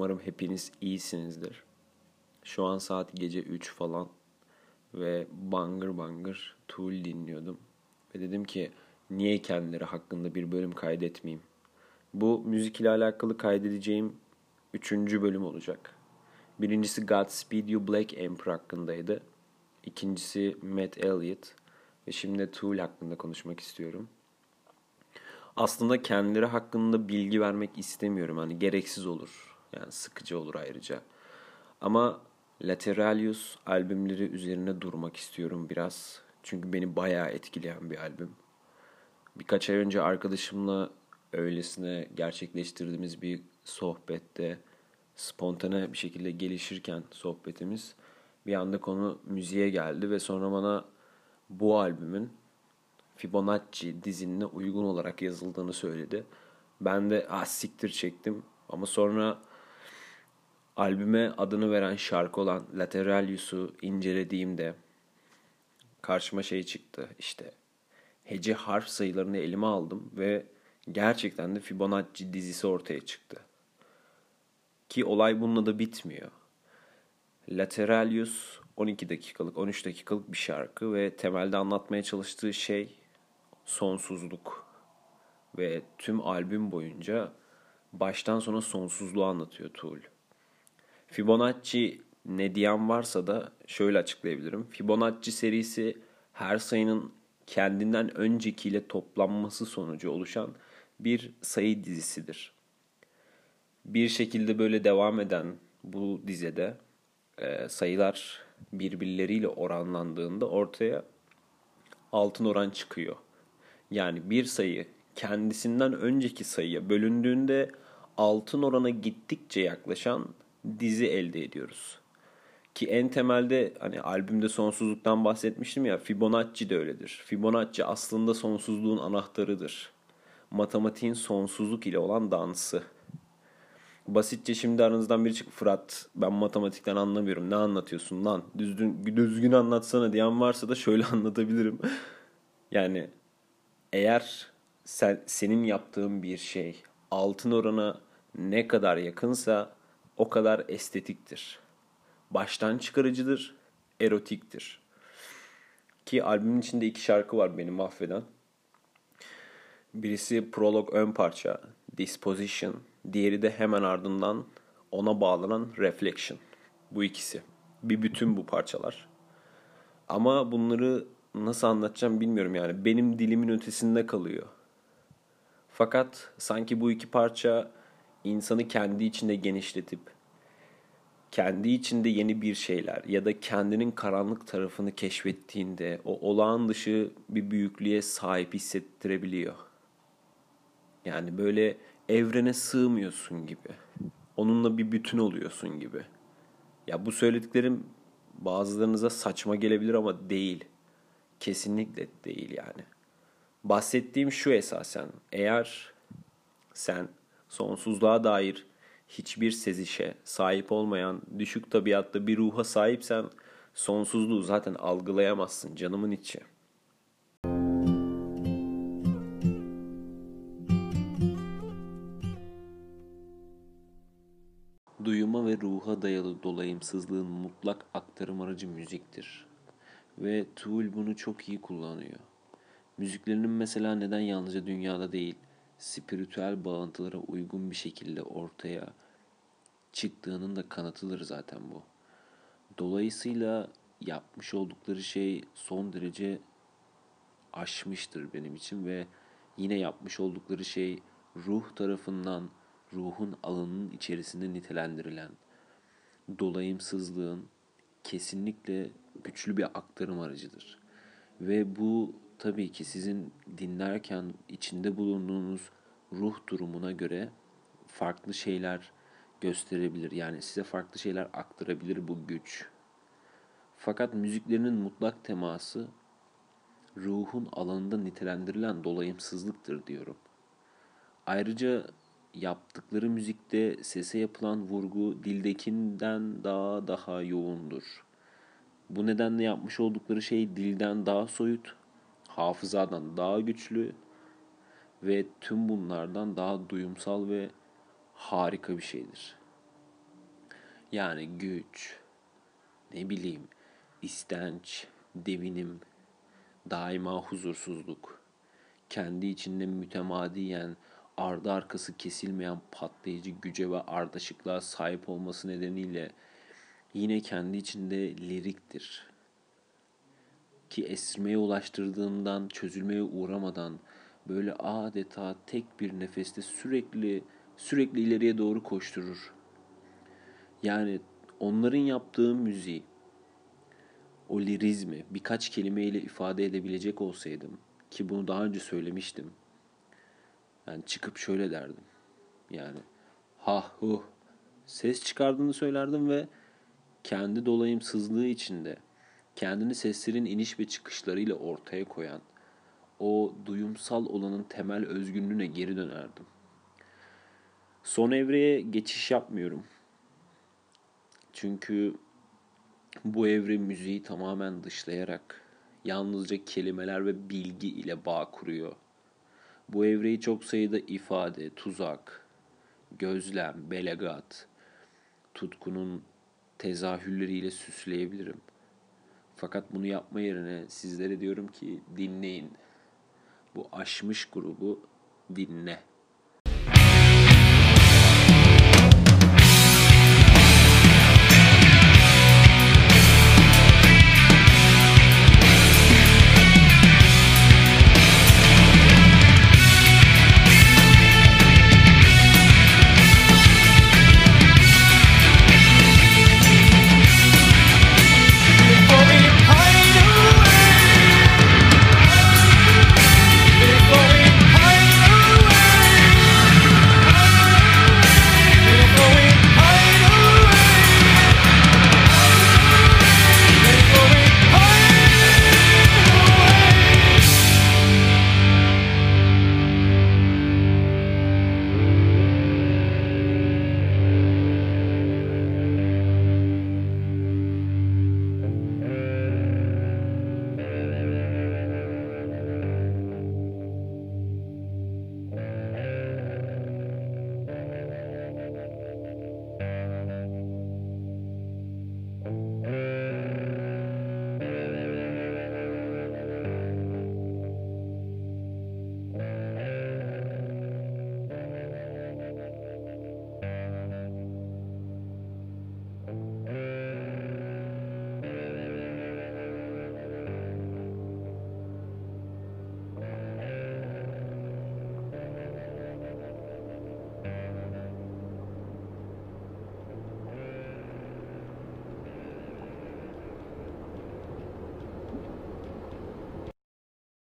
Umarım hepiniz iyisinizdir. Şu an saat gece 3 falan ve bangır bangır Tool dinliyordum. Ve dedim ki niye kendileri hakkında bir bölüm kaydetmeyeyim. Bu müzik ile alakalı kaydedeceğim üçüncü bölüm olacak. Birincisi Godspeed You Black Emperor hakkındaydı. İkincisi Matt Elliott. Ve şimdi Tool hakkında konuşmak istiyorum. Aslında kendileri hakkında bilgi vermek istemiyorum. Hani gereksiz olur. Yani sıkıcı olur ayrıca. Ama Lateralius albümleri üzerine durmak istiyorum biraz. Çünkü beni bayağı etkileyen bir albüm. Birkaç ay önce arkadaşımla öylesine gerçekleştirdiğimiz bir sohbette spontane bir şekilde gelişirken sohbetimiz bir anda konu müziğe geldi ve sonra bana bu albümün Fibonacci dizinine uygun olarak yazıldığını söyledi. Ben de ah siktir çektim ama sonra albüme adını veren şarkı olan Lateralius'u incelediğimde karşıma şey çıktı işte hece harf sayılarını elime aldım ve gerçekten de Fibonacci dizisi ortaya çıktı. Ki olay bununla da bitmiyor. Lateralius 12 dakikalık, 13 dakikalık bir şarkı ve temelde anlatmaya çalıştığı şey sonsuzluk. Ve tüm albüm boyunca baştan sona sonsuzluğu anlatıyor Tool. Fibonacci ne diyen varsa da şöyle açıklayabilirim. Fibonacci serisi her sayının kendinden öncekiyle toplanması sonucu oluşan bir sayı dizisidir. Bir şekilde böyle devam eden bu dizede e, sayılar birbirleriyle oranlandığında ortaya altın oran çıkıyor. Yani bir sayı kendisinden önceki sayıya bölündüğünde altın orana gittikçe yaklaşan dizi elde ediyoruz. Ki en temelde hani albümde sonsuzluktan bahsetmiştim ya Fibonacci de öyledir. Fibonacci aslında sonsuzluğun anahtarıdır. Matematiğin sonsuzluk ile olan dansı. Basitçe şimdi aranızdan biri çıkıp Fırat ben matematikten anlamıyorum ne anlatıyorsun lan düzgün, düzgün anlatsana diyen varsa da şöyle anlatabilirim. yani eğer sen, senin yaptığın bir şey altın orana ne kadar yakınsa o kadar estetiktir. Baştan çıkarıcıdır, erotiktir. Ki albümün içinde iki şarkı var beni mahveden. Birisi prolog ön parça, Disposition. Diğeri de hemen ardından ona bağlanan Reflection. Bu ikisi. Bir bütün bu parçalar. Ama bunları nasıl anlatacağım bilmiyorum yani. Benim dilimin ötesinde kalıyor. Fakat sanki bu iki parça insanı kendi içinde genişletip kendi içinde yeni bir şeyler ya da kendinin karanlık tarafını keşfettiğinde o olağan dışı bir büyüklüğe sahip hissettirebiliyor. Yani böyle evrene sığmıyorsun gibi. Onunla bir bütün oluyorsun gibi. Ya bu söylediklerim bazılarınıza saçma gelebilir ama değil. Kesinlikle değil yani. Bahsettiğim şu esasen. Eğer sen sonsuzluğa dair hiçbir sezişe sahip olmayan düşük tabiatlı bir ruha sahipsen sonsuzluğu zaten algılayamazsın canımın içi. Duyuma ve ruha dayalı dolayımsızlığın mutlak aktarım aracı müziktir. Ve Tool bunu çok iyi kullanıyor. Müziklerinin mesela neden yalnızca dünyada değil, spiritüel bağıntılara uygun bir şekilde ortaya çıktığının da kanıtıdır zaten bu. Dolayısıyla yapmış oldukları şey son derece aşmıştır benim için ve yine yapmış oldukları şey ruh tarafından ruhun alanının içerisinde nitelendirilen dolayımsızlığın kesinlikle güçlü bir aktarım aracıdır. Ve bu tabii ki sizin dinlerken içinde bulunduğunuz ruh durumuna göre farklı şeyler gösterebilir. Yani size farklı şeyler aktarabilir bu güç. Fakat müziklerinin mutlak teması ruhun alanında nitelendirilen dolayımsızlıktır diyorum. Ayrıca yaptıkları müzikte sese yapılan vurgu dildekinden daha daha yoğundur. Bu nedenle yapmış oldukları şey dilden daha soyut, hafızadan daha güçlü ve tüm bunlardan daha duyumsal ve harika bir şeydir. Yani güç, ne bileyim, istenç, devinim, daima huzursuzluk, kendi içinde mütemadiyen ardı arkası kesilmeyen patlayıcı güce ve ardışıklığa sahip olması nedeniyle yine kendi içinde liriktir. Ki esirmeye ulaştırdığından, çözülmeye uğramadan böyle adeta tek bir nefeste sürekli sürekli ileriye doğru koşturur. Yani onların yaptığı müziği, o lirizmi birkaç kelimeyle ifade edebilecek olsaydım ki bunu daha önce söylemiştim. Yani çıkıp şöyle derdim. Yani ha hu ses çıkardığını söylerdim ve kendi dolayımsızlığı içinde kendini seslerin iniş ve çıkışlarıyla ortaya koyan o duyumsal olanın temel özgünlüğüne geri dönerdim. Son evreye geçiş yapmıyorum. Çünkü bu evre müziği tamamen dışlayarak yalnızca kelimeler ve bilgi ile bağ kuruyor. Bu evreyi çok sayıda ifade, tuzak, gözlem, belagat, tutkunun tezahürleriyle süsleyebilirim. Fakat bunu yapma yerine sizlere diyorum ki dinleyin. Bu aşmış grubu dinle.